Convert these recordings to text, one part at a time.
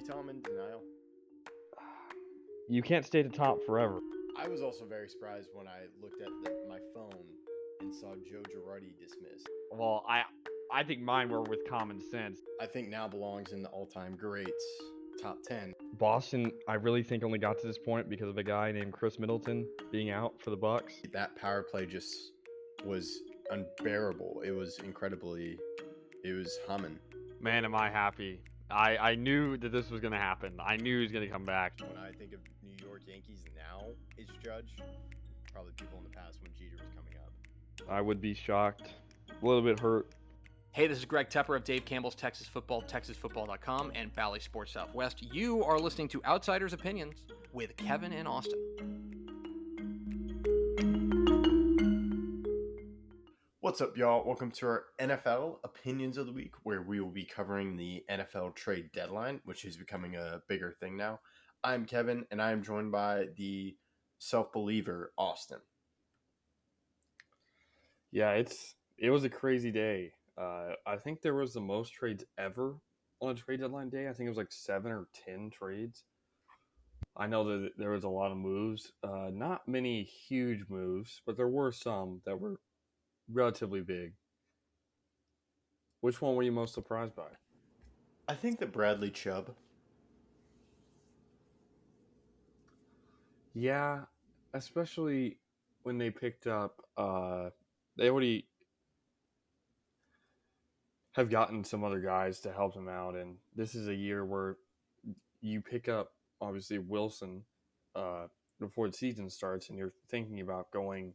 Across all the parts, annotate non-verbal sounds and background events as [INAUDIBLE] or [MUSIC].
you tell I'm in denial? You can't stay at the top forever. I was also very surprised when I looked at the, my phone and saw Joe Girardi dismissed. Well, I I think mine were with common sense. I think now belongs in the all-time greats top 10. Boston, I really think only got to this point because of a guy named Khris Middleton being out for the Bucks. That power play just was unbearable. It was incredibly it was humming. Man, am I happy. I, I knew that this was going to happen. I knew he was going to come back. When I think of New York Yankees now is Judge, probably people in the past when Jeter was coming up. I would be shocked. A little bit hurt. Hey, this is Greg Tepper of Dave Campbell's Texas Football, TexasFootball.com, and Valley Sports Southwest. You are listening to Outsiders Opinions with Kevin and Austin. What's up, y'all? Welcome to our NFL Opinions of the Week, where we will be covering the NFL trade deadline, which is becoming a bigger thing now. I'm Kevin, and I am joined by the self believer, Austin. Yeah, it's it was a crazy day. Uh, I think there was the most trades ever on a trade deadline day. I think it was like seven or ten trades. I know that there was a lot of moves, uh, not many huge moves, but there were some that were relatively big. Which one were you most surprised by? I think that Bradley Chubb. Yeah, especially when they picked up. Uh, they already have gotten some other guys to help them out, and this is a year where you pick up obviously Wilson uh, before the season starts, and you're thinking about going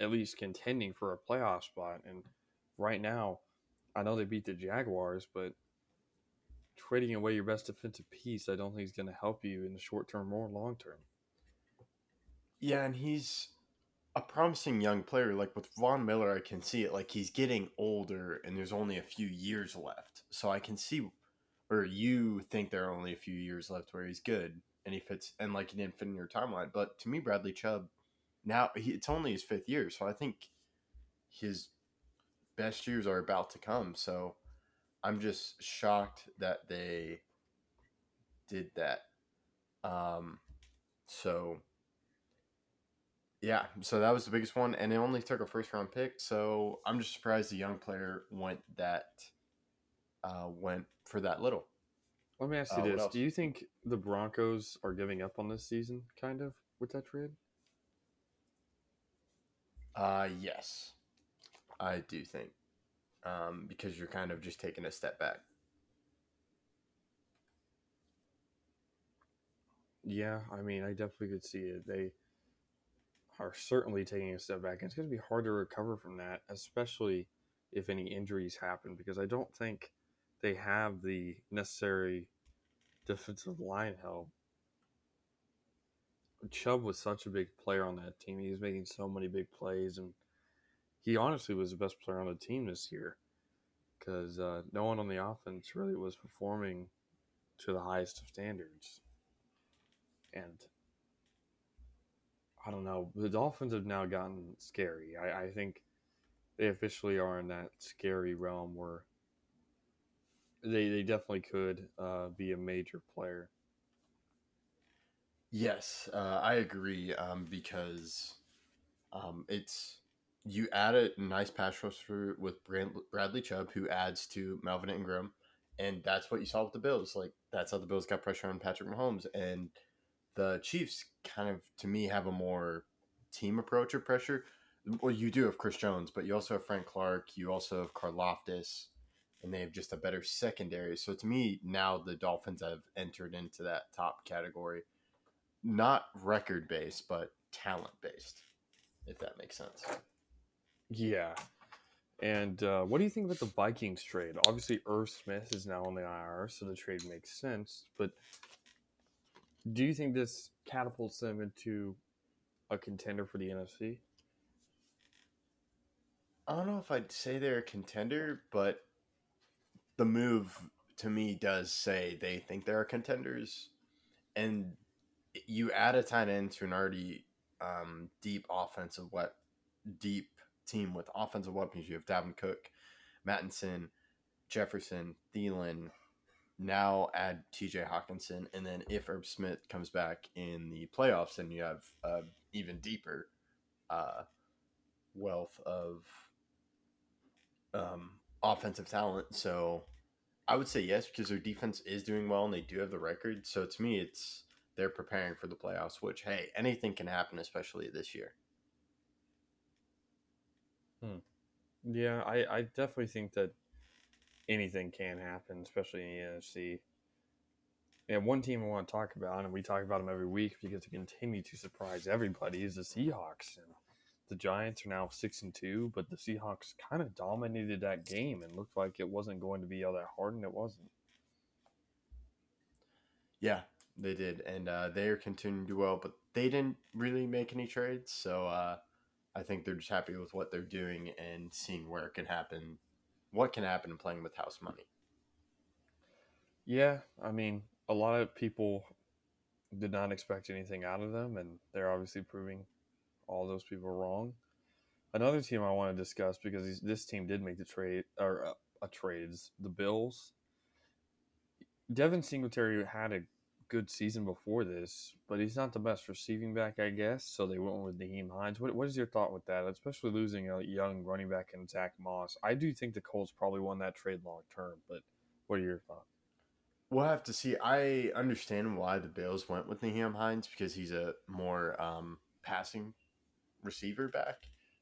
at least contending for a playoff spot. And right now, I know they beat the Jaguars, but trading away your best defensive piece, I don't think is going to help you in the short term or long term. Yeah, and he's a promising young player. Like with Von Miller, I can see it. Like he's getting older, and there's only a few years left. So I can see, or you think there are only a few years left where he's good and he fits, and like he didn't fit in your timeline. But to me, Bradley Chubb now he, it's only his fifth year, so I think his best years are about to come. So I'm just shocked that they did that. Um, so yeah, so that was the biggest one, and it only took a first round pick. So I'm just surprised the young player went that uh, went for that little. Let me ask you uh, this: Do you think the Broncos are giving up on this season, kind of, with that trade? Uh, yes, I do think, um, because you're kind of just taking a step back. Yeah, I mean, I definitely could see it. They are certainly taking a step back, and it's going to be hard to recover from that, especially if any injuries happen, because I don't think they have the necessary defensive line help Chubb was such a big player on that team. He was making so many big plays, and he honestly was the best player on the team this year because uh, no one on the offense really was performing to the highest of standards. And I don't know, the Dolphins have now gotten scary. I, I think they officially are in that scary realm where they, they definitely could uh, be a major player. Yes, uh, I agree. Um, because um, it's you add a nice pass rusher with Bradley Chubb, who adds to Melvin Ingram, and that's what you saw with the Bills. Like that's how the Bills got pressure on Patrick Mahomes, and the Chiefs kind of, to me, have a more team approach of pressure. Well, you do have Chris Jones, but you also have Frank Clark. You also have Karlaftis, and they have just a better secondary. So to me, now the Dolphins have entered into that top category not record based, but talent based, if that makes sense. Yeah. And uh, what do you think about the Vikings trade? Obviously, Irv Smith is now on the IR, so the trade makes sense. But do you think this catapults them into a contender for the NFC? I don't know if I'd say they're a contender, but the move to me does say they think they're contenders. And you add a tight end to an already um, deep offensive what deep team with offensive weapons. You have Dalvin Cook, Mattison, Jefferson, Thielen, now add T.J. Hockenson, and then if Irv Smith comes back in the playoffs, then you have uh, even deeper uh, wealth of um, offensive talent. So I would say yes because their defense is doing well and they do have the record. So to me, it's they're preparing for the playoffs. Which hey, anything can happen, especially this year. Hmm. Yeah, I, I definitely think that anything can happen, especially in the NFC. And one team I want to talk about, and we talk about them every week because they continue to surprise everybody, is the Seahawks. And the Giants are now six and two, but the Seahawks kind of dominated that game and looked like it wasn't going to be all that hard, and it wasn't. Yeah, they did, and uh, they are continuing to do well, but they didn't really make any trades. So uh, I think they're just happy with what they're doing and seeing where it can happen, what can happen in playing with house money. Yeah, I mean, a lot of people did not expect anything out of them, and they're obviously proving all those people wrong. Another team I want to discuss because this team did make the trade or uh, a trades the Bills. Devin Singletary had a good season before this, but he's not the best receiving back, I guess. So they went with Nyheim Hines. What, what is your thought with that, especially losing a young running back in Zach Moss? I do think the Colts probably won that trade long term, but what are your thoughts? We'll have to see. I understand why the Bills went with Nyheim Hines because he's a more um, passing receiver back.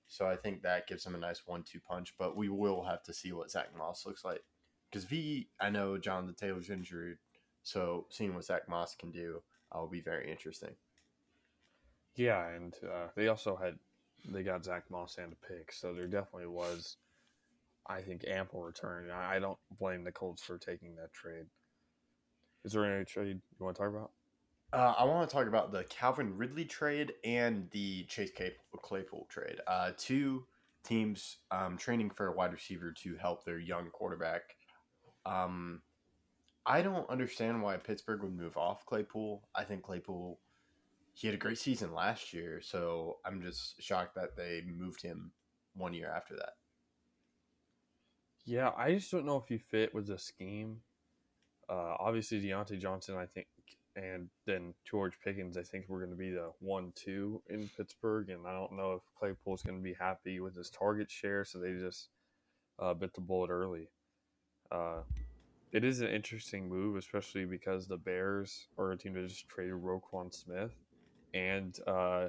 So I think that gives him a nice one-two punch. But we will have to see what Zach Moss looks like because V. I know John Jonathan Taylor's injured, so seeing what Zach Moss can do uh, will be very interesting. Yeah, and uh, they also had they got Zach Moss and a pick, so there definitely was, I think, ample return. I, don't blame the Colts for taking that trade. Is there any trade you want to talk about? Uh, I want to talk about the Calvin Ridley trade and the Chase Claypool trade. Uh, two teams um, training for a wide receiver to help their young quarterback. Um, I don't understand why Pittsburgh would move off Claypool. I think Claypool, he had a great season last year, so I'm just shocked that they moved him one year after that. Yeah, I just don't know if he fit with the scheme. Uh, obviously, Diontae Johnson, I think, and then George Pickens, I think, we're going to be the one-two in Pittsburgh, and I don't know if Claypool's going to be happy with his target share, so they just uh, bit the bullet early. Uh, it is an interesting move, especially because the Bears are a team that just traded Roquan Smith, and uh,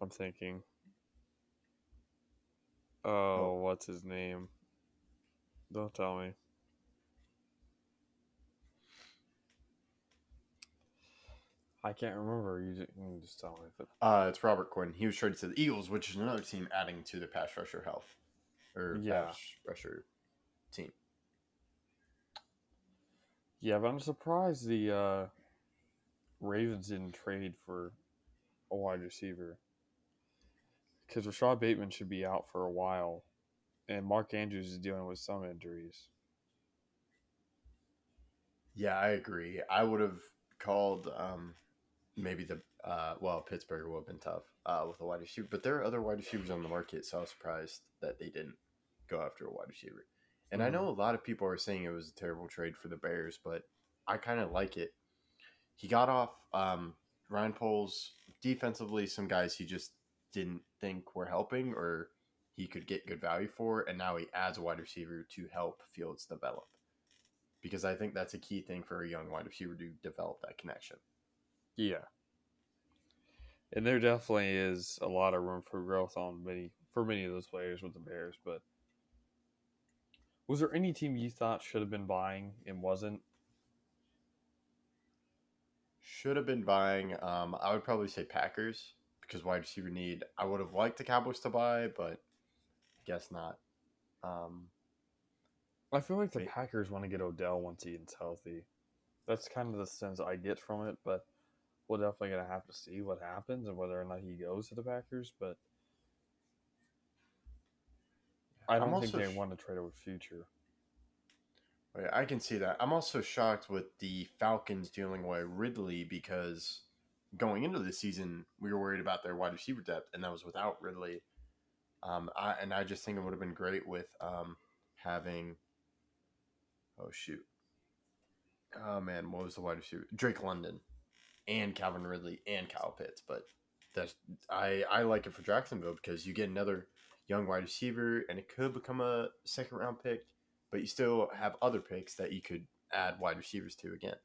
I'm thinking, oh, what's his name? Don't tell me. I can't remember. You just, you just tell me. Uh, it's Robert Quinn. He was traded to the Eagles, which is another team adding to the pass rusher health or Yeah. pass rusher team. Yeah, but I'm surprised the uh, Ravens didn't trade for a wide receiver because Rashod Bateman should be out for a while, and Mark Andrews is dealing with some injuries. Yeah, I agree. I would have called um, maybe the uh, well Pittsburgh would have been tough uh, with a wide receiver, but there are other wide receivers on the market, so I was surprised that they didn't go after a wide receiver. And I know a lot of people are saying it was a terrible trade for the Bears, but I kind of like it. He got off um, Ryan Poles defensively, some guys he just didn't think were helping or he could get good value for, and now he adds a wide receiver to help Fields develop because I think that's a key thing for a young wide receiver to develop that connection. Yeah, and there definitely is a lot of room for growth on many for many of those players with the Bears. But was there any team you thought should have been buying and wasn't? Should have been buying. Um, I would probably say Packers because wide receiver need. I would have liked the Cowboys to buy, but guess not. Um, I feel like the Wait. Packers want to get Odell once he's healthy. That's kind of the sense I get from it, but we're definitely gonna have to see what happens and whether or not he goes to the Packers. But I I'm don't think they sh- want to trade over future. Right, I can see that. I'm also shocked with the Falcons dealing away Ridley because going into the season, we were worried about their wide receiver depth, and that was without Ridley. Um, I, and I just think it would have been great with um, having oh shoot. Oh man, what was the wide receiver? Drake London, and Calvin Ridley and Kyle Pitts. But that's I I like it for Jacksonville because you get another young wide receiver, and it could become a second round pick. But you still have other picks that you could add wide receivers to again.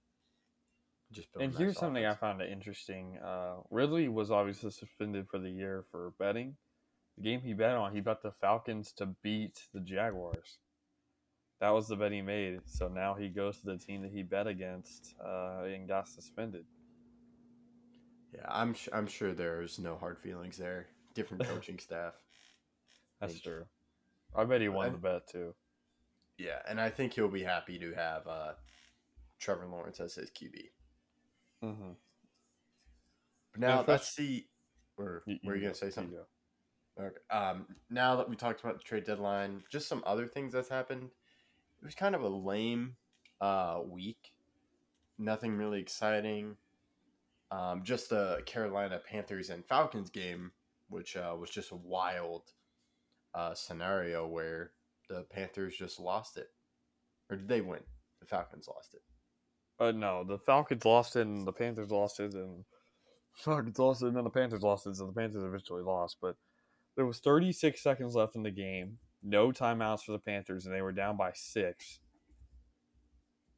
Just and here's nice something offense. I found interesting. Uh, Ridley was obviously suspended for the year for betting. The game he bet on, he bet the Falcons to beat the Jaguars. That was the bet he made. So now he goes to the team that he bet against uh, and got suspended. Yeah, I'm I'm sure there's no hard feelings there. Different [LAUGHS] coaching staff. That's think. true. I bet he won I, the bet too. Yeah, and I think he'll be happy to have uh, Trevor Lawrence as his QB. Mm-hmm. But now let's see. Or you, were you, gonna say something? Okay. Um, now that we talked about the trade deadline, just some other things that's happened. It was kind of a lame uh, week. Nothing really exciting. Um, just the Carolina Panthers and Falcons game, which uh, was just wild uh, scenario where the Panthers just lost it, or did they win? The Falcons lost it. Uh, no, the Falcons lost it, and the Panthers lost it, and [LAUGHS] Falcons lost it, and then the Panthers lost it, so the Panthers eventually lost. But there was 36 seconds left in the game, no timeouts for the Panthers, and they were down by six.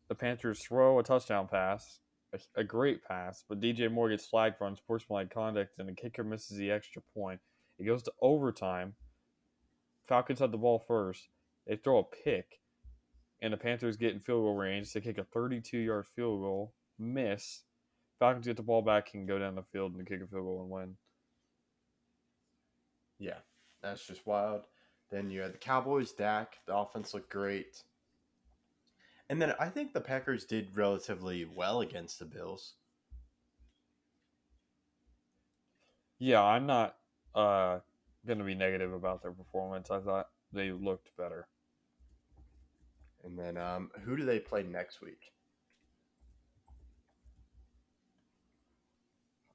The Panthers throw a touchdown pass, a, a great pass, but DJ Moore gets flagged for unsportsmanlike conduct, and the kicker misses the extra point. It goes to overtime. Falcons have the ball first. They throw a pick and the Panthers get in field goal range to kick a 32 yard field goal, miss. Falcons get the ball back and go down the field and kick a field goal and win. Yeah, that's just wild. Then you had the Cowboys, Dak. The offense looked great. And then I think the Packers did relatively well against the Bills. Yeah, I'm not uh, going to be negative about their performance. I thought they looked better. And then um, who do they play next week?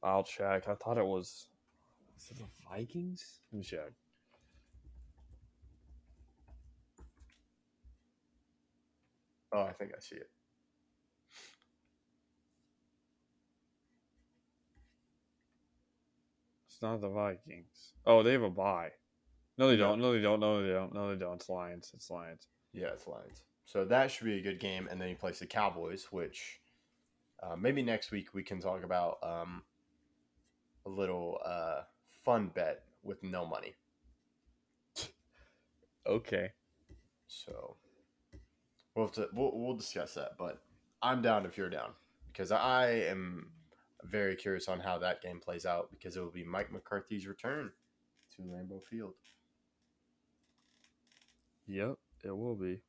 I'll check. I thought it was. Is it the Vikings? Let me check. Oh, I think I see it. It's not the Vikings. Oh, they have a bye. No, they don't. No, they don't. No, they don't. No, they don't. It's Lions. It's Lions. Yeah, it's Lions. So that should be a good game. And then he plays the Cowboys, which uh, maybe next week we can talk about um, a little uh, fun bet with no money. okay. So we'll, to, we'll we'll discuss that, but I'm down if you're down because I am very curious on how that game plays out because it will be Mike McCarthy's return to Lambeau Field. Yep, it will be.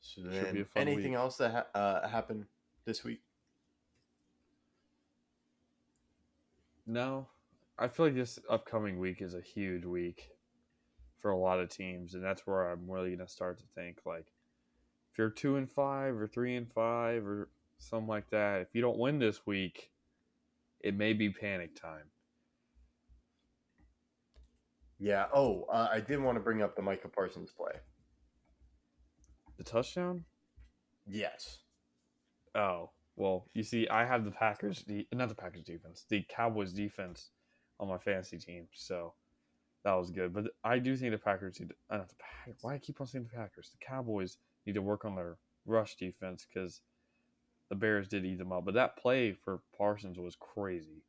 So then, anything week. else that ha- uh, happened this week? No, I feel like this upcoming week is a huge week for a lot of teams, and that's where I'm really gonna start to think like, if you're two and five or three and five or something like that, if you don't win this week, it may be panic time. Yeah. Oh, uh, I did want to bring up the Micah Parsons play. The touchdown? Yes. Oh, well, you see, I have the Packers, the not the Packers defense, the Cowboys defense on my fantasy team, so that was good. But I do think the Packers need, uh, not the Packers, why I keep on saying the Packers? The Cowboys need to work on their rush defense because the Bears did eat them up. But that play for Parsons was crazy.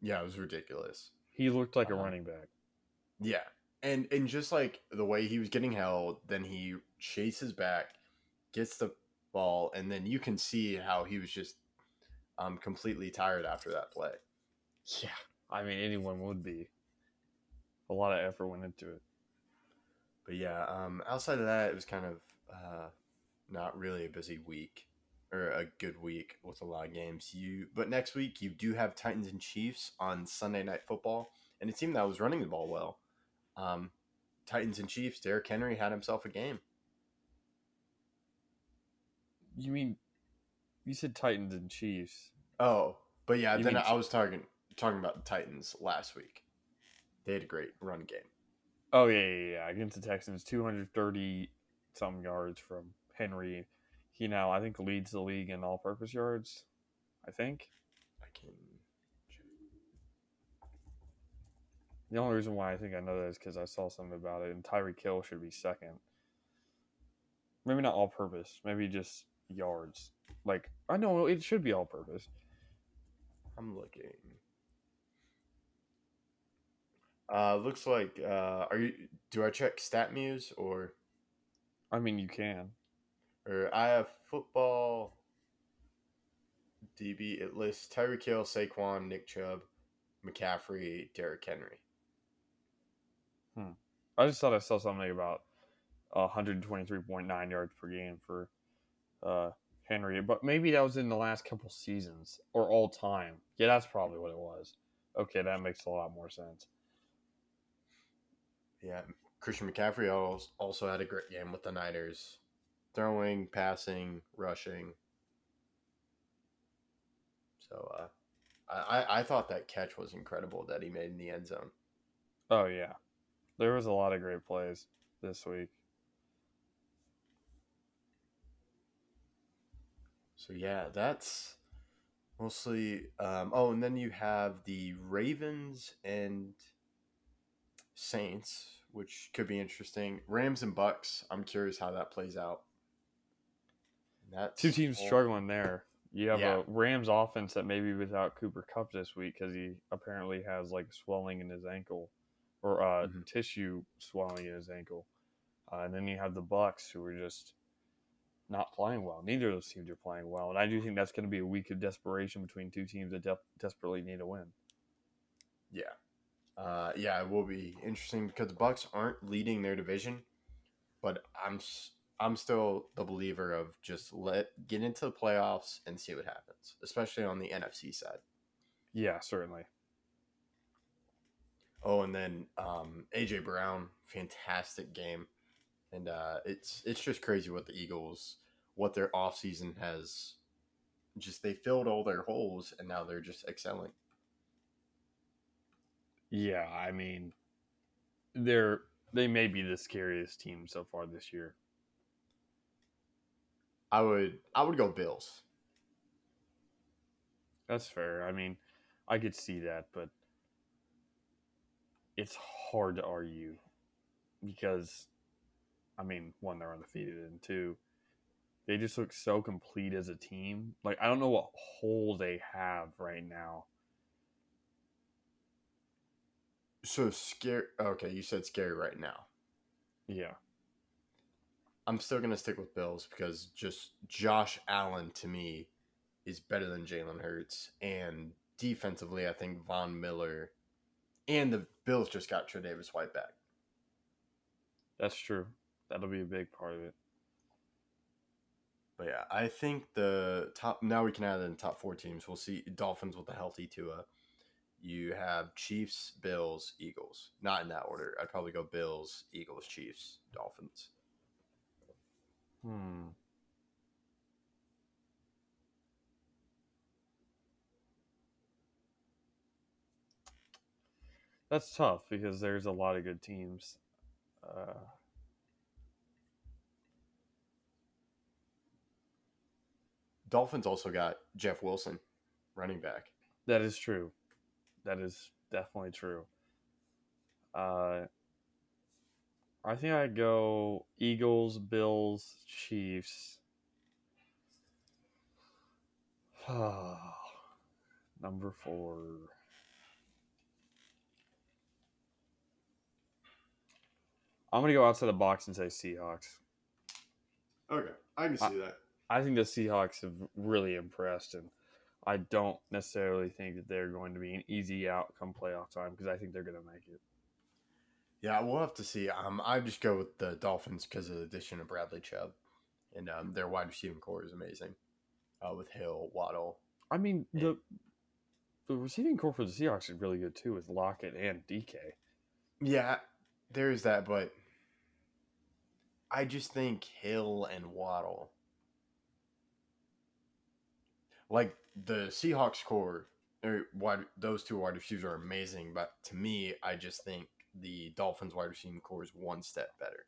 Yeah, it was ridiculous. He looked like a uh-huh. running back. Yeah, and and just like the way he was getting held, then he chases back, gets the ball, and then you can see how he was just um completely tired after that play. Yeah, I mean anyone would be. A lot of effort went into it. But yeah, um, outside of that, it was kind of uh, not really a busy week or a good week with a lot of games. You, but next week you do have Titans and Chiefs on Sunday Night Football, and a team that was running the ball well. Um, Titans and Chiefs. Derrick Henry had himself a game. You mean you said Titans and Chiefs? Oh, but yeah, you then I was talking talking about the Titans last week. They had a great run game. Oh yeah, yeah, yeah. Against the Texans, two hundred thirty some yards from Henry. He now I think leads the league in all-purpose yards. I think I can. the only reason why I think I know that is because I saw something about it, and Tyreek Hill should be second. Maybe not all-purpose. Maybe just yards. Like I know it should be all-purpose. I'm looking. Uh, looks like. Uh, are you? Do I check StatMuse or I mean, you can. Or I have football? DB. It lists Tyreek Hill, Saquon, Nick Chubb, McCaffrey, Derrick Henry. Hmm. I just thought I saw something about 123.9 yards per game for uh, Henry, but maybe that was in the last couple seasons or all time. Yeah, that's probably what it was. Okay, that makes a lot more sense. Yeah, Christian McCaffrey also had a great game with the Niners, throwing, passing, rushing. So uh, I I- thought that catch was incredible that he made in the end zone. Oh yeah, there was a lot of great plays this week. So yeah, that's mostly. Um, oh, and then you have the Ravens and Saints, which could be interesting. Rams and Bucks. I'm curious how that plays out. That's Two teams struggling there. You have Yeah. a Rams offense that may be without Cooper Kupp this week because he apparently has like swelling in his ankle or uh, Mhm. tissue swelling in his ankle. Uh, and then you have the Bucks who are just not playing well. Neither of those teams are playing well, and I do think that's going to be a week of desperation between two teams that def- desperately need a win. Yeah. Uh, yeah, it will be interesting because the Bucks aren't leading their division, but I'm I'm still the believer of just let get into the playoffs and see what happens, especially on the NFC side. Yeah, certainly. Oh, and then um, AJ Brown, fantastic game, and uh, it's it's just crazy what the Eagles, what their offseason has, just they filled all their holes and now they're just excelling. Yeah, I mean, they're they may be the scariest team so far this year. I would I would go Bills. That's fair. I mean, I could see that, but it's hard to argue because, I mean, one, they're undefeated, and two, they just look so complete as a team. Like, I don't know what hole they have right now. So scary. Okay, you said scary right now. Yeah. I'm still gonna stick with Bills because just Josh Allen to me is better than Jalen Hurts, and defensively, I think Von Miller and the Bills just got Tre'Davious White back. That's true. That'll be a big part of it. But yeah, I think the top now we can add in the top four teams. We'll see Dolphins with a healthy Tua. You have Chiefs, Bills, Eagles. Not in that order. I'd probably go Bills, Eagles, Chiefs, Dolphins. Hmm. That's tough because there's a lot of good teams. Uh, Dolphins also got Jeff Wilson, running back. that is true. That is definitely true. Uh, I think I'd go Eagles, Bills, Chiefs. [SIGHS] Number four. I'm gonna go outside the box and say Seahawks. Okay, I can see that. I think the Seahawks have really impressed, and I don't necessarily think that they're going to be an easy outcome playoff time because I think they're going to make it. Yeah, we'll have to see. Um, I just go with the Dolphins because of the addition of Bradley Chubb, and um, their wide receiving core is amazing. Uh, with Hill, Waddle. I mean, the the receiving core for the Seahawks is really good too, with Lockett and DK. Yeah, there is that, but I just think Hill and Waddle, like the Seahawks core, or wide, those two wide receivers are amazing. But to me, I just think the Dolphins wide receiving core is one step better.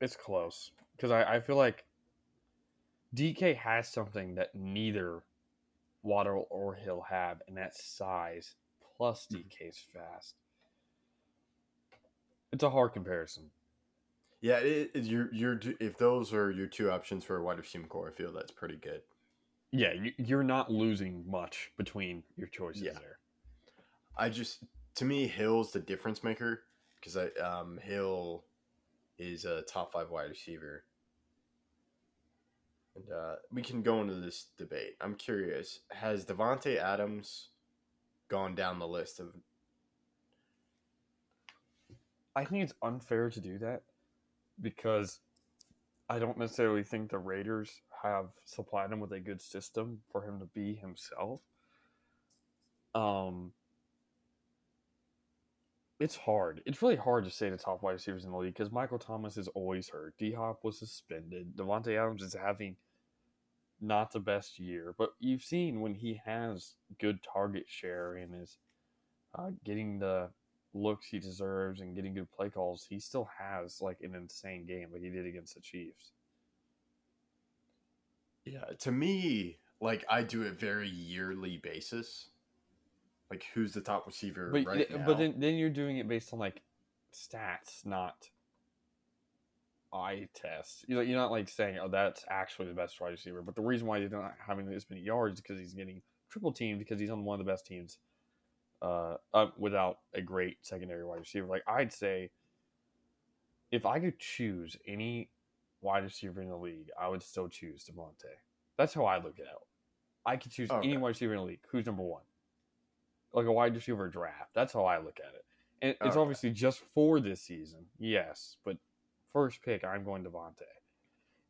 It's close because I, I feel like DK has something that neither Waddle or Hill have, and that's size. Plus, mm-hmm. DK's fast. It's a hard comparison. Yeah, it, it, you're you're if those are your two options for a wide receiver core, I feel that's pretty good. Yeah, you, you're not losing much between your choices Yeah. there. I just to me Hill's the difference maker because I um Hill is a top five wide receiver. And uh, we can go into this debate. I'm curious: Has Davante Adams gone down the list of? I think it's unfair to do that because I don't necessarily think the Raiders have supplied him with a good system for him to be himself. Um, it's hard. It's really hard to say the top wide receivers in the league because Michael Thomas is always hurt. D Hop was suspended. Davante Adams is having not the best year, but you've seen when he has good target share and is uh, getting the looks he deserves and getting good play calls, he still has like an insane game like he did against the Chiefs. Yeah, to me, like I do it very yearly basis. Like who's the top receiver But right th- now? but then then you're doing it based on like stats, not eye test. You know, you're not like saying, "Oh, that's actually the best wide receiver." But the reason why he's not having this many yards is because he's getting triple teamed because he's on one of the best teams, uh, uh, without a great secondary wide receiver. Like I'd say, if I could choose any wide receiver in the league, I would still choose Davante. That's how I look at it. I could choose Okay. any wide receiver in the league. Who's number one? Like a wide receiver draft. That's how I look at it. And it's Okay. obviously just for this season, yes. But first pick, I'm going Davante.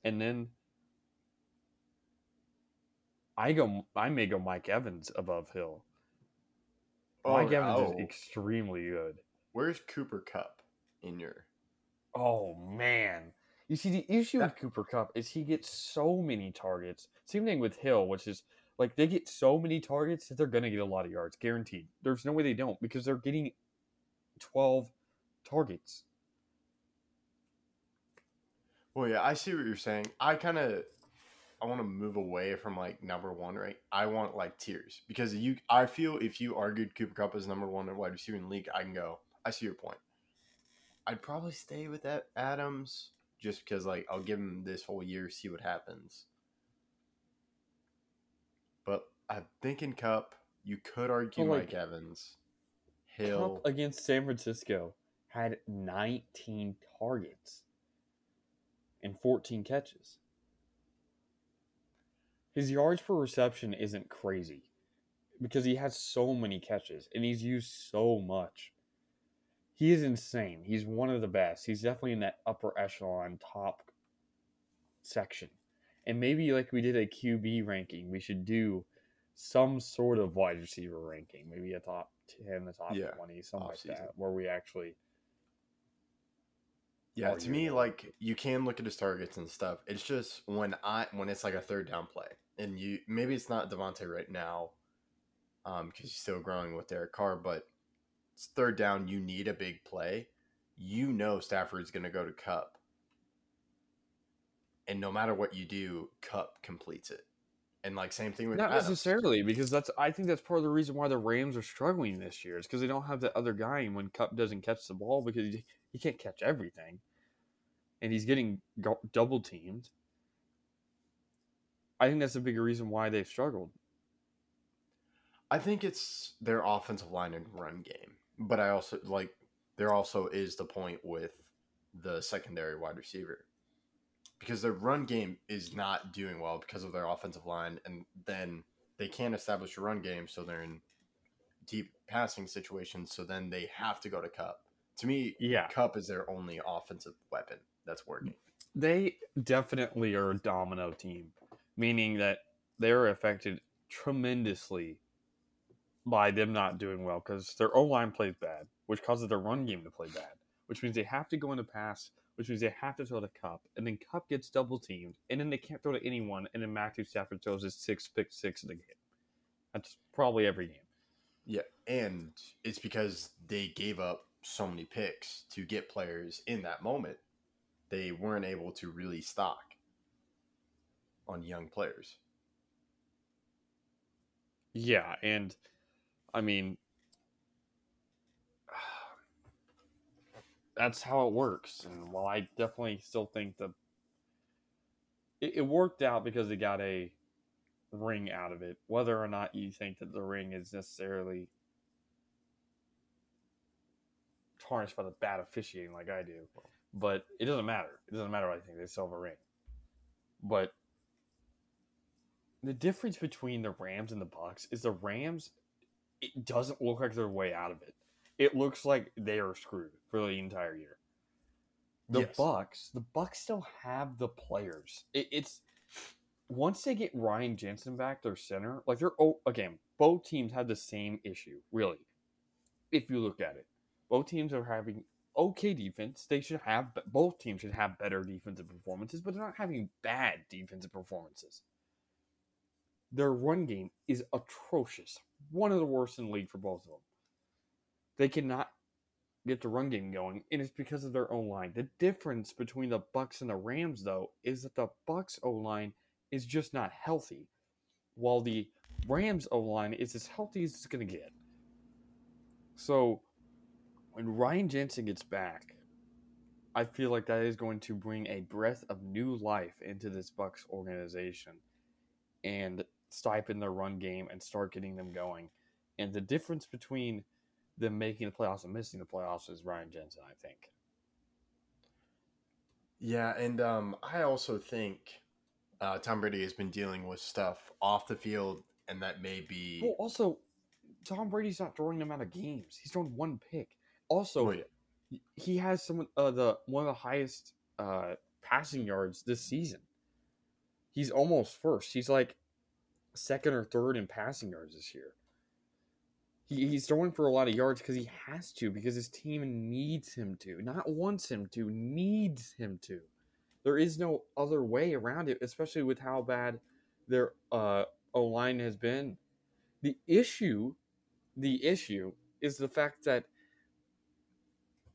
And then I go I may go Mike Evans above Hill. Oh, Mike Evans oh, is extremely good. where's Cooper Kupp in your? Oh man. You see the issue with Cooper Kupp is he gets so many targets. Same thing with Hill, which is like they get so many targets that they're gonna get a lot of yards, guaranteed. There's no way they don't because they're getting twelve targets. Well, yeah, I see what you're saying. I kind of, I want to move away from like number one, right? I want like tiers because you. I feel if you argued Cooper Kupp as number one in wide receiver in league, I can go. I see your point. I'd probably stay with that Adams just because like I'll give him this whole year, see what happens. But I'm thinking Kupp. You could argue like, Mike Evans, Hill. Kupp against San Francisco had 19 targets and 14 catches. His yards per reception isn't crazy because he has so many catches and he's used so much. He is insane. He's one of the best. He's definitely in that upper echelon top section. And maybe like we did a QB ranking, we should do some sort of wide receiver ranking, maybe a top 10, a top Yeah, 20, something like offseason. that, where we actually Yeah, to me, like you can look at his targets and stuff. It's just when I when it's like a third down play, and you maybe it's not Davante right now, um, because he's still growing with Derek Carr, but it's third down. You need a big play. You know Stafford's going to go to Kupp, and no matter what you do, Kupp completes it. And like same thing with not Adams. necessarily because that's I think that's part of the reason why the Rams are struggling this year is because they don't have that other guy and when Kupp doesn't catch the ball because he, he can't catch everything, and he's getting go- double teamed. I think that's a big reason why they've struggled. I think it's their offensive line and run game. But I also like there also is the point with the secondary wide receiver. Because their run game is not doing well because of their offensive line and then they can't establish a run game so they're in deep passing situations so then they have to go to Kupp. To me, Yeah, Kupp is their only offensive weapon that's working. they definitely are a domino team, meaning that they're affected tremendously by them not doing well because their O line plays bad, which causes their run game to play bad, which means they have to go into pass, which means they have to throw to Kupp, and then Kupp gets double teamed, and then they can't throw to anyone, and then Matthew Stafford throws his six pick six in the game. That's probably every game. Yeah, and it's because they gave up so many picks to get players in that moment. they weren't able to really stock on young players. Yeah, and I mean [SIGHS] that's how it works. And while I definitely still think the it, it worked out because they got a ring out of it, whether or not you think that the ring is necessarily tarnished by the bad officiating like I do. But it doesn't matter. It doesn't matter what I think. They still have a ring. But the difference between the Rams and the Bucks is the Rams it doesn't look like they're way out of it. It looks like they are screwed for the entire year. The Yes. Bucks, the Bucks still have the players. It, it's once they get Ryan Jensen back, their center, like they're oh again, both teams have the same issue, really. If you look at it, both teams are having okay defense. They should have both teams should have better defensive performances, but they're not having bad defensive performances. Their run game is atrocious, one of the worst in the league for both of them. They cannot get the run game going, and it's because of their own line. The difference between the Bucks and the Rams, though, is that the Bucks O line is just not healthy, while the Rams O line is as healthy as it's going to get. So, when Ryan Jensen gets back, I feel like that is going to bring a breath of new life into this Bucks organization and stipend their run game and start getting them going. And the difference between them making the playoffs and missing the playoffs is Ryan Jensen, I think. Yeah, and um, I also think uh, Tom Brady has been dealing with stuff off the field, and that may be. Well, also, Tom Brady's not throwing them out of games. He's thrown one pick. Also, Oh, yeah. he has some uh, the one of the highest uh, passing yards this season. He's almost first. He's like second or third in passing yards this year. He, he's throwing for a lot of yards because he has to, because his team needs him to, not wants him to, needs him to. There is no other way around it, especially with how bad their uh, O line has been. The issue, the issue is the fact that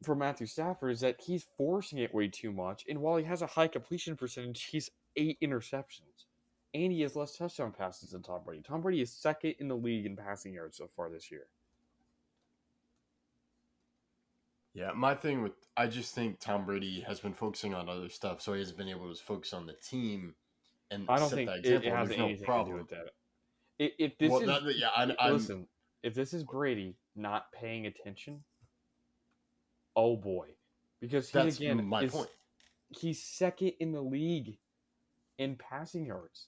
for Matthew Stafford is that he's forcing it way too much. And while he has a high completion percentage, he's eight interceptions. And he has less touchdown passes than Tom Brady. Tom Brady is second in the league in passing yards so far this year. Yeah, my thing with I just think Tom Brady has been focusing on other stuff, so he hasn't been able to focus on the team and I don't set think that it, example. it has There's anything no problem. to do with that. If, this well, is that- yeah, I, I'm, listen, if this is Brady not paying attention, oh boy, because he that's again my is, point. he's second in the league in passing yards.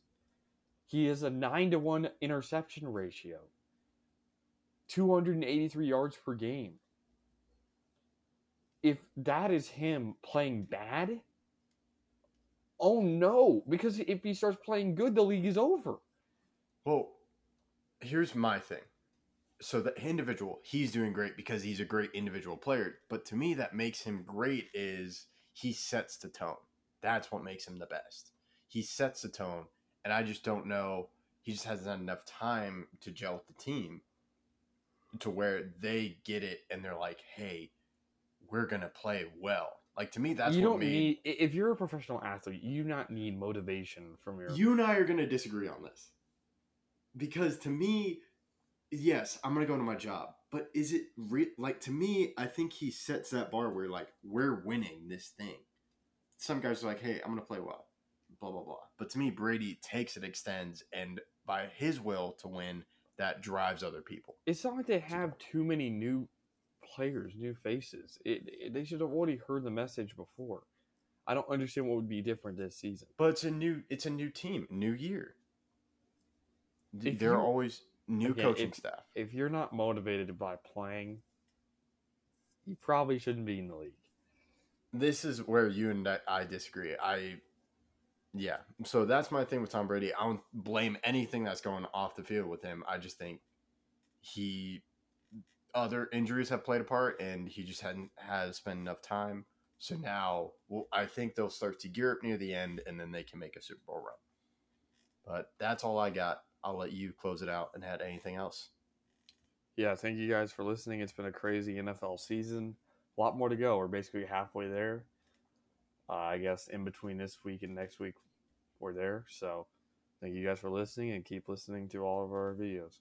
He has a nine to one interception ratio, two hundred and eighty three yards per game. If that is him playing bad, oh no! Because if he starts playing good, the league is over. Well, here's my thing. So the individual, he's doing great because he's a great individual player. But to me, that makes him great is he sets the tone. That's what makes him the best. He sets the tone, and I just don't know. He just hasn't had enough time to gel with the team to where they get it and they're like, "Hey, we're gonna play well." Like to me, that's you what don't made need if you're a professional athlete, you do not need motivation from your. You and I are going to disagree on this. Because to me, yes, I'm going to go to my job. But is it re- like to me? I think he sets that bar where like we're winning this thing. Some guys are like, "Hey, I'm going to play well," blah blah blah. But to me, Brady takes it, extends, and by his will to win, that drives other people. It's not like they have too many new players, new faces. It, it- they should have already heard the message before. I don't understand what would be different this season. But it's a new, it's a new team, new year. If there are always new Again, coaching if- staff. If you're not motivated by playing, you probably shouldn't be in the league. this is where you and I disagree. I, yeah. So that's my thing with Tom Brady. I don't blame anything that's going off the field with him. I just think he, other injuries have played a part, and he just hadn't has spent enough time. So now, well, I think they'll start to gear up near the end, and then they can make a Super Bowl run. But that's all I got. I'll let you close it out and add anything else. Yeah, thank you guys for listening. It's been a crazy NFL season. A lot more to go. We're basically halfway there. Uh, I guess in between this week and next week, we're there. So thank you guys for listening and keep listening to all of our videos.